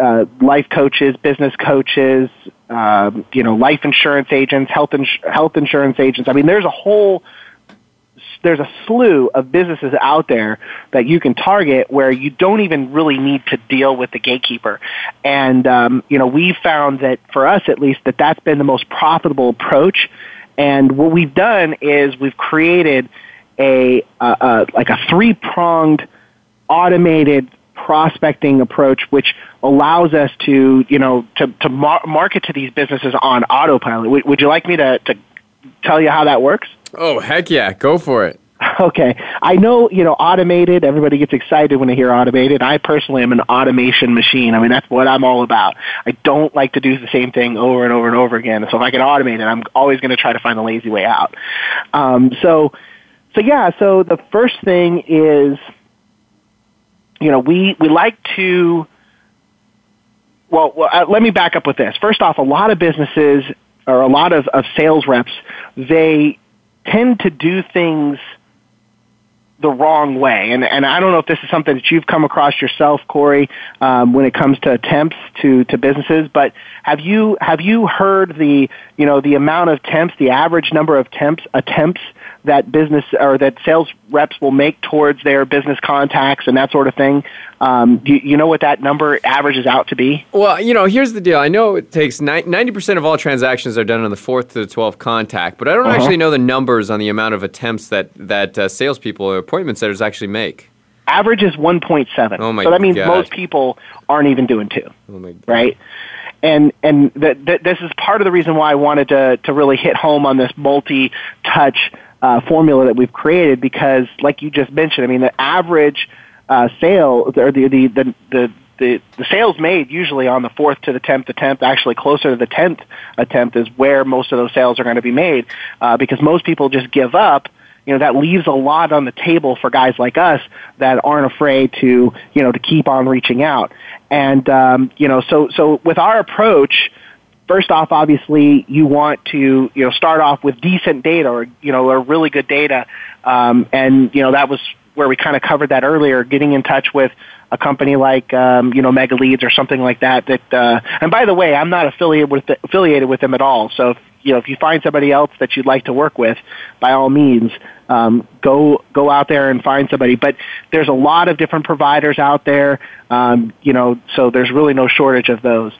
uh, life coaches, business coaches, um, you know, life insurance agents, health ins- health insurance agents. I mean, there's a whole there's a slew of businesses out there that you can target where you don't even really need to deal with the gatekeeper. And um, you know, we found that for us at least that that's been the most profitable approach. And what we've done is we've created a, like a three pronged automated prospecting approach which allows us to you know to, to mar- market to these businesses on autopilot would, would you like me to, to tell you how that works Oh heck yeah, go for it. Okay. I know, you know, automated, everybody gets excited when they hear automated. I personally am an automation machine. I mean, that's what I'm all about. I don't like to do the same thing over and over and over again. So if I can automate it, I'm always going to try to find the lazy way out. Um, so, so yeah, so the first thing is, you know, we, we like to, well, well uh, let me back up with this. First off, a lot of businesses or a lot of, of sales reps, they tend to do things the wrong way. And, and I don't know if this is something that you've come across yourself, Cory, um, when it comes to attempts to, to businesses, but have you, have you heard the, you know, the amount of temps, the average number of temps, attempts that business or that sales reps will make towards their business contacts and that sort of thing. Um, do you, know what that number averages out to be? Well, you know, here's the deal. I know it takes ninety percent of all transactions are done on the fourth to the twelfth contact, but I don't uh-huh. actually know the numbers on the amount of attempts that that uh, salespeople or appointment setters actually make. Average is one point seven. Oh my! So that means gosh. most people aren't even doing two. Oh my! God. Right and and th- th- this is part of the reason why I wanted to to really hit home on this multi-touch uh, formula that we've created because, like you just mentioned, I mean, the average uh, sale or the, the, the, the the, sales made usually on the fourth to the tenth attempt, actually closer to the tenth attempt, is where most of those sales are going to be made uh, because most people just give up. You know that leaves a lot on the table for guys like us that aren't afraid to you know to keep on reaching out. And um, you know so so with our approach, first off, obviously, you want to you know start off with decent data or you know or really good data, um, and you know that was where we kind of covered that earlier. Getting in touch with a company like um, you know Mega Leads or something like that. That uh, and by the way, I'm not affiliated with the, affiliated with them at all. So if, you know if you find somebody else that you'd like to work with, by all means. Um, go go out there and find somebody. But there's a lot of different providers out there, um, you know, so there's really no shortage of those.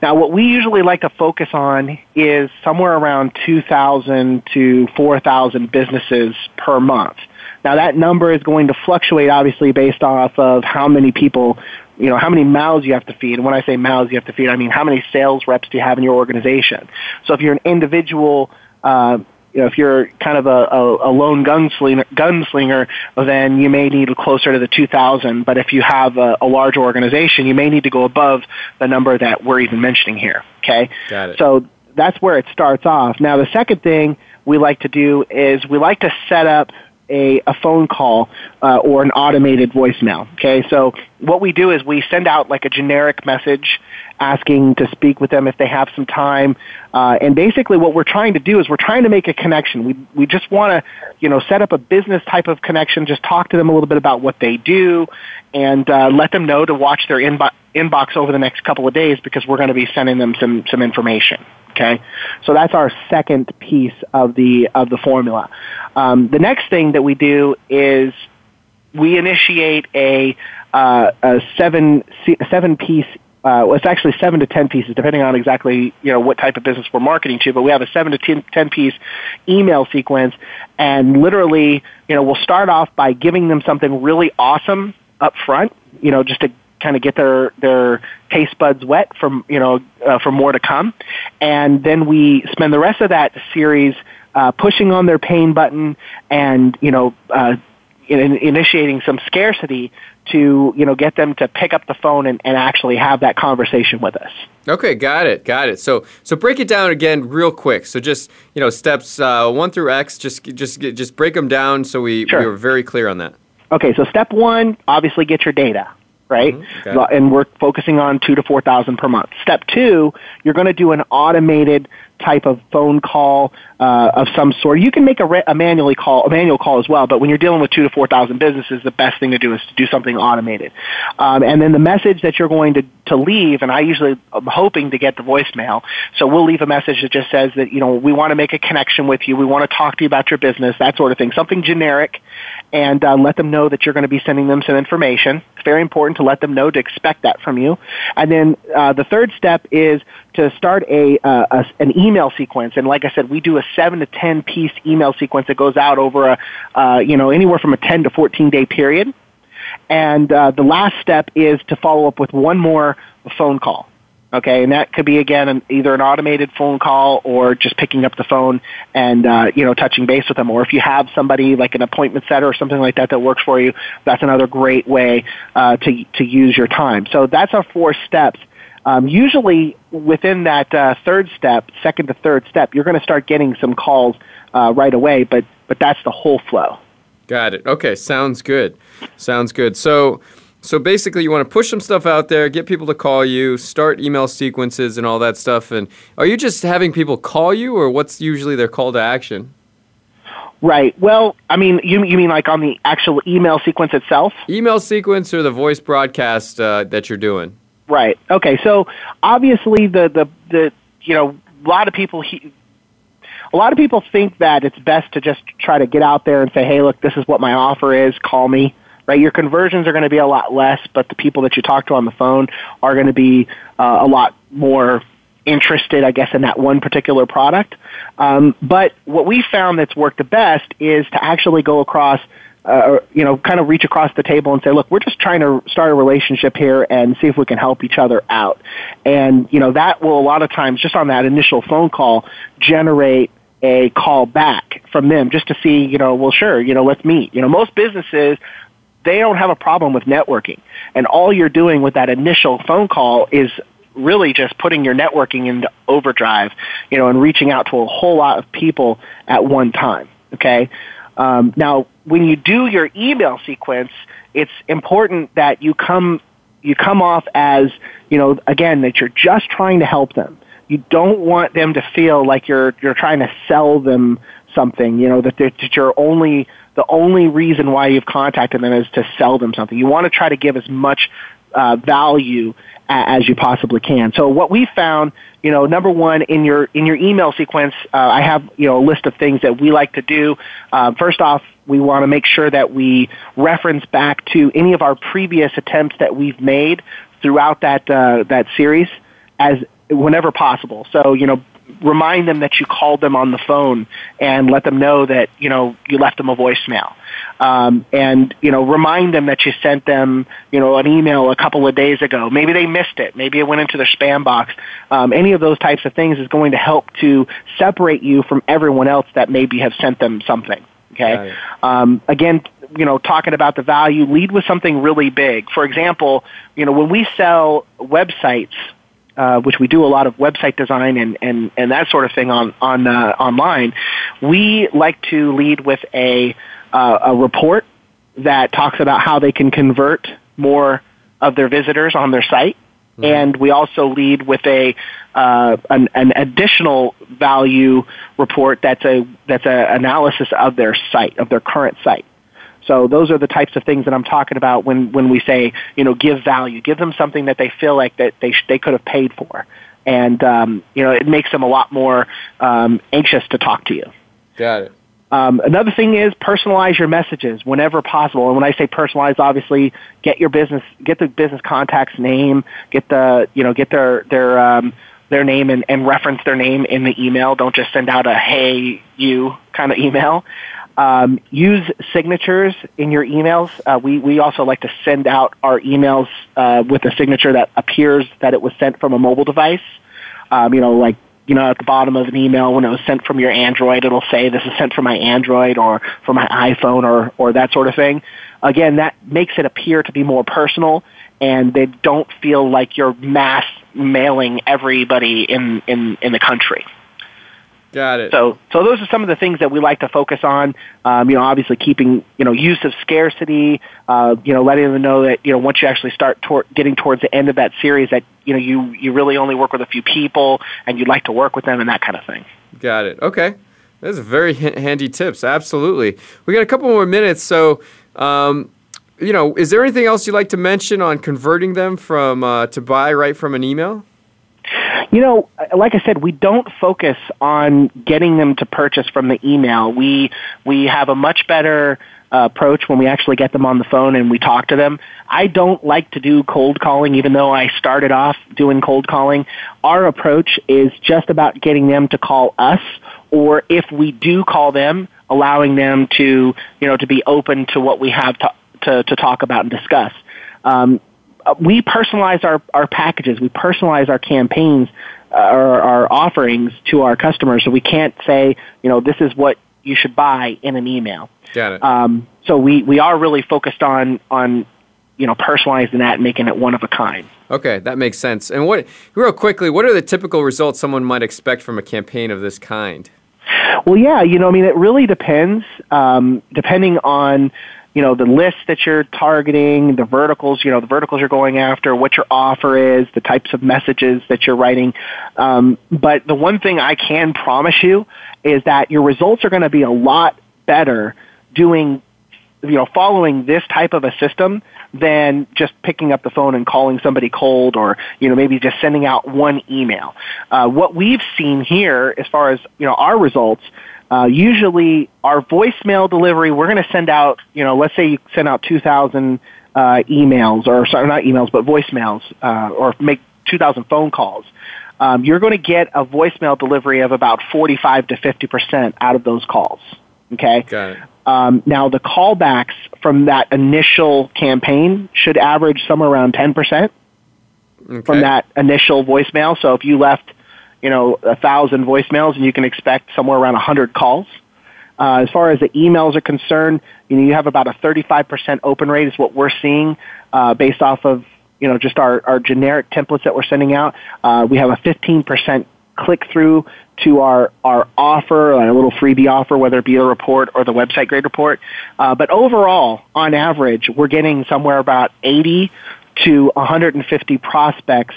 Now, what we usually like to focus on is somewhere around 2,000 to 4,000 businesses per month. Now, that number is going to fluctuate obviously based off of how many people, you know, how many mouths you have to feed. And when I say mouths you have to feed, I mean how many sales reps do you have in your organization. So if you're an individual, uh, you know, if you're kind of a, a, a lone gunslinger, gunslinger, then you may need closer to the 2,000. But if you have a, a large organization, you may need to go above the number that we're even mentioning here. Okay. Got it. So that's where it starts off. Now, the second thing we like to do is we like to set up a, a phone call uh, or an automated voicemail. Okay, so what we do is we send out like a generic message asking to speak with them if they have some time. Uh, and basically, what we're trying to do is we're trying to make a connection. We we just want to, you know, set up a business type of connection. Just talk to them a little bit about what they do, and uh, let them know to watch their inbox inbox over the next couple of days because we're going to be sending them some some information. Okay, so that's our second piece of the of the formula. Um, the next thing that we do is we initiate a, uh, a seven seven piece uh, well, it's actually seven to ten pieces, depending on exactly you know what type of business we're marketing to. But we have a seven to ten, 10 piece email sequence, and literally, you know, we'll start off by giving them something really awesome up front, you know, just to kind of get their their taste buds wet from you know uh, for more to come, and then we spend the rest of that series uh, pushing on their pain button and you know uh, in, initiating some scarcity to you know get them to pick up the phone and, and actually have that conversation with us. Okay, got it, got it. So so break it down again real quick. So just you know steps uh, one through X. Just just just break them down so we sure. we were very clear on that. Okay, so step one, obviously get your data right? Mm-hmm. Okay. And we're focusing on two to four thousand per month. Step two, you're going to do an automated type of phone call uh, of some sort. You can make a, re- a manually call, a manual call as well. But when you're dealing with two to four thousand businesses, the best thing to do is to do something automated. Um, and then the message that you're going to to leave, and I usually am hoping to get the voicemail. So we'll leave a message that just says that you know we want to make a connection with you, we want to talk to you about your business, that sort of thing, something generic, and uh, let them know that you're going to be sending them some information. It's very important to let them know to expect that from you. And then uh, the third step is to start a, uh, a, an email sequence. And like I said, we do a seven to ten piece email sequence that goes out over a uh, you know anywhere from a ten to fourteen day period. And uh, the last step is to follow up with one more phone call. Okay, and that could be again an, either an automated phone call or just picking up the phone and uh, you know touching base with them. Or if you have somebody like an appointment setter or something like that that works for you, that's another great way uh, to to use your time. So that's our four steps. Um, usually within that uh, third step, second to third step, you're going to start getting some calls uh, right away. But but that's the whole flow. Got it. Okay, sounds good. Sounds good. So so basically, you want to push some stuff out there, get people to call you, start email sequences and all that stuff. And are you just having people call you, or what's usually their call to action? Right. Well, I mean, you you mean like on the actual email sequence itself? Email sequence or the voice broadcast uh, that you're doing? Right. Okay. So obviously, the the the you know a lot of people he, a lot of people think that it's best to just try to get out there and say, "Hey, look, this is what my offer is. Call me." right? Your conversions are going to be a lot less, but the people that you talk to on the phone are going to be uh, a lot more interested, I guess, in that one particular product. Um, but what we found that's worked the best is to actually go across. Uh, you know, kind of reach across the table and say, look, we're just trying to start a relationship here and see if we can help each other out. And, you know, that will a lot of times, just on that initial phone call, generate a call back from them just to see, you know, well, sure, you know, let's meet. You know, most businesses they don't have a problem with networking. And all you're doing with that initial phone call is really just putting your networking into overdrive, you know, and reaching out to a whole lot of people at one time. Okay. Um, now, when you do your email sequence, it's important that you come you come off as you know again that you're just trying to help them. You don't want them to feel like you're you're trying to sell them something. You know that, that you're only the only reason why you've contacted them is to sell them something. You want to try to give as much uh, value as you possibly can. So what we found, you know, number one in your in your email sequence, uh, I have you know a list of things that we like to do. Uh, first off, we want to make sure that we reference back to any of our previous attempts that we've made throughout that uh, that series as whenever possible. So you know, remind them that you called them on the phone and let them know that you know you left them a voicemail. Um, and you know remind them that you sent them you know an email a couple of days ago. Maybe they missed it. Maybe it went into their spam box. Um, any of those types of things is going to help to separate you from everyone else that maybe have sent them something okay? Um, again you know talking about the value lead with something really big. For example you know when we sell websites uh, which we do a lot of website design and, and, and that sort of thing on, on uh, online, we like to lead with a, uh, a report that talks about how they can convert more of their visitors on their site. Mm-hmm. And we also lead with a uh, an, an, additional value report that's a that's a analysis of their site of their current site. So those are the types of things that I'm talking about when, when we say, you know, give value, give them something that they feel like that they, sh- they could have paid for. And, um, you know, it makes them a lot more um, anxious to talk to you. Got it. Um, another thing is personalize your messages whenever possible. And when I say personalize, obviously get your business, get the business contact's name, get the, you know, get their, their, um, their name and, and reference their name in the email. Don't just send out a hey you kind of email. Um, use signatures in your emails. Uh, we, we also like to send out our emails uh, with a signature that appears that it was sent from a mobile device. Um, you know, like you know, at the bottom of an email when it was sent from your Android, it'll say this is sent from my Android or from my iPhone or or that sort of thing. Again, that makes it appear to be more personal, and they don't feel like you're mass mailing everybody in in in the country. Got it. So, so those are some of the things that we like to focus on. Um, you know, obviously keeping you know use of scarcity. Uh, you know, letting them know that you know once you actually start tor- getting towards the end of that series, that you know you you really only work with a few people, and you'd like to work with them and that kind of thing. Got it. Okay, those are very h- handy tips. Absolutely. We got a couple more minutes, so. Um, you know, is there anything else you'd like to mention on converting them from uh, to buy right from an email? You know, like I said, we don't focus on getting them to purchase from the email. We we have a much better uh, approach when we actually get them on the phone and we talk to them. I don't like to do cold calling, even though I started off doing cold calling. Our approach is just about getting them to call us, or if we do call them, allowing them to you know to be open to what we have to to, to talk about and discuss. Um, we personalize our, our packages, we personalize our campaigns, uh, our, our offerings to our customers. So we can't say, you know, this is what you should buy in an email. Got it. Um, so we, we are really focused on on you know personalizing that and making it one of a kind. Okay, that makes sense. And what, real quickly, what are the typical results someone might expect from a campaign of this kind? Well, yeah, you know, I mean, it really depends, um, depending on you know the list that you're targeting, the verticals, you know, the verticals you're going after, what your offer is, the types of messages that you're writing. Um, but the one thing I can promise you is that your results are going to be a lot better doing you know following this type of a system than just picking up the phone and calling somebody cold or you know maybe just sending out one email uh, what we've seen here as far as you know our results uh, usually our voicemail delivery we're going to send out you know let's say you send out 2000 uh, emails or sorry not emails but voicemails uh, or make 2000 phone calls um, you're going to get a voicemail delivery of about 45 to 50 percent out of those calls okay Got it. um, now, the callbacks from that initial campaign should average somewhere around 10% Okay. from that initial voicemail. So if you left, you know, a thousand voicemails and you can expect somewhere around a 100 calls. Uh, as far as the emails are concerned, you know, you have about a 35% open rate is what we're seeing uh, based off of, you know, just our, our generic templates that we're sending out. Uh, we have a 15% click through to our, our offer, a little freebie offer, whether it be a report or the website grade report. Uh, but overall, on average, we're getting somewhere about 80 to 150 prospects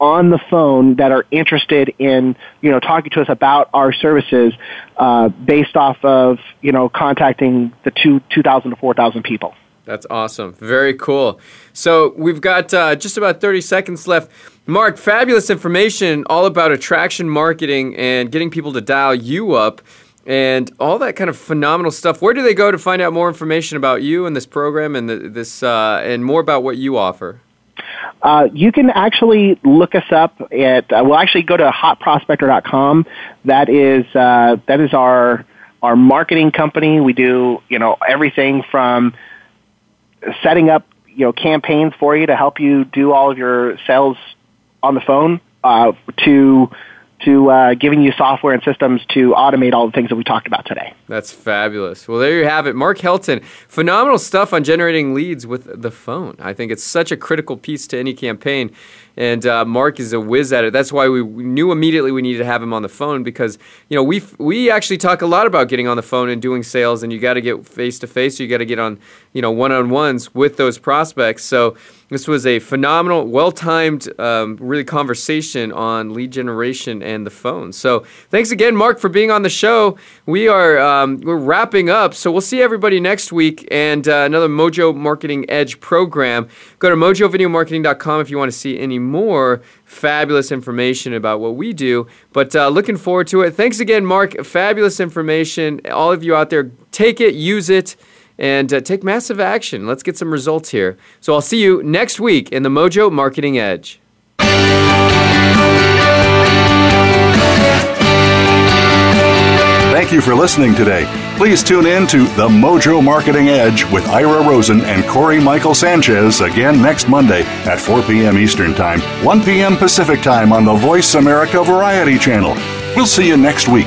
on the phone that are interested in you know talking to us about our services uh, based off of you know contacting the two 2,000 to 4,000 people. That's awesome. Very cool. So we've got uh, just about 30 seconds left. Mark, fabulous information all about attraction marketing and getting people to dial you up and all that kind of phenomenal stuff. Where do they go to find out more information about you and this program and the, this uh, and more about what you offer? Uh, you can actually look us up at uh, we'll actually go to hotprospector.com. That is uh, that is our our marketing company. We do you know everything from setting up you know campaigns for you to help you do all of your sales on the phone uh, to to uh, giving you software and systems to automate all the things that we talked about today. That's fabulous. Well, there you have it. Mark Helton, phenomenal stuff on generating leads with the phone. I think it's such a critical piece to any campaign. And uh, Mark is a whiz at it. That's why we knew immediately we needed to have him on the phone because you know we we actually talk a lot about getting on the phone and doing sales, and you got to get face to face. You got to get on you know one on ones with those prospects. So this was a phenomenal, well timed, um, really conversation on lead generation and the phone. So thanks again, Mark, for being on the show. We are um, we're wrapping up, so we'll see everybody next week and uh, another Mojo Marketing Edge program. Go to mojovideomarketing.com if you want to see any more fabulous information about what we do. But uh, looking forward to it. Thanks again, Mark. Fabulous information. All of you out there, take it, use it and uh, take massive action. Let's get some results here. So I'll see you next week in the Mojo Marketing Edge. Thank you for listening today. Please tune in to The Mojo Marketing Edge with Ira Rosen and Cory Michael Sanchez again next Monday at 4 p.m. Eastern Time, 1 p.m. Pacific Time on the Voice America Variety Channel. We'll see you next week.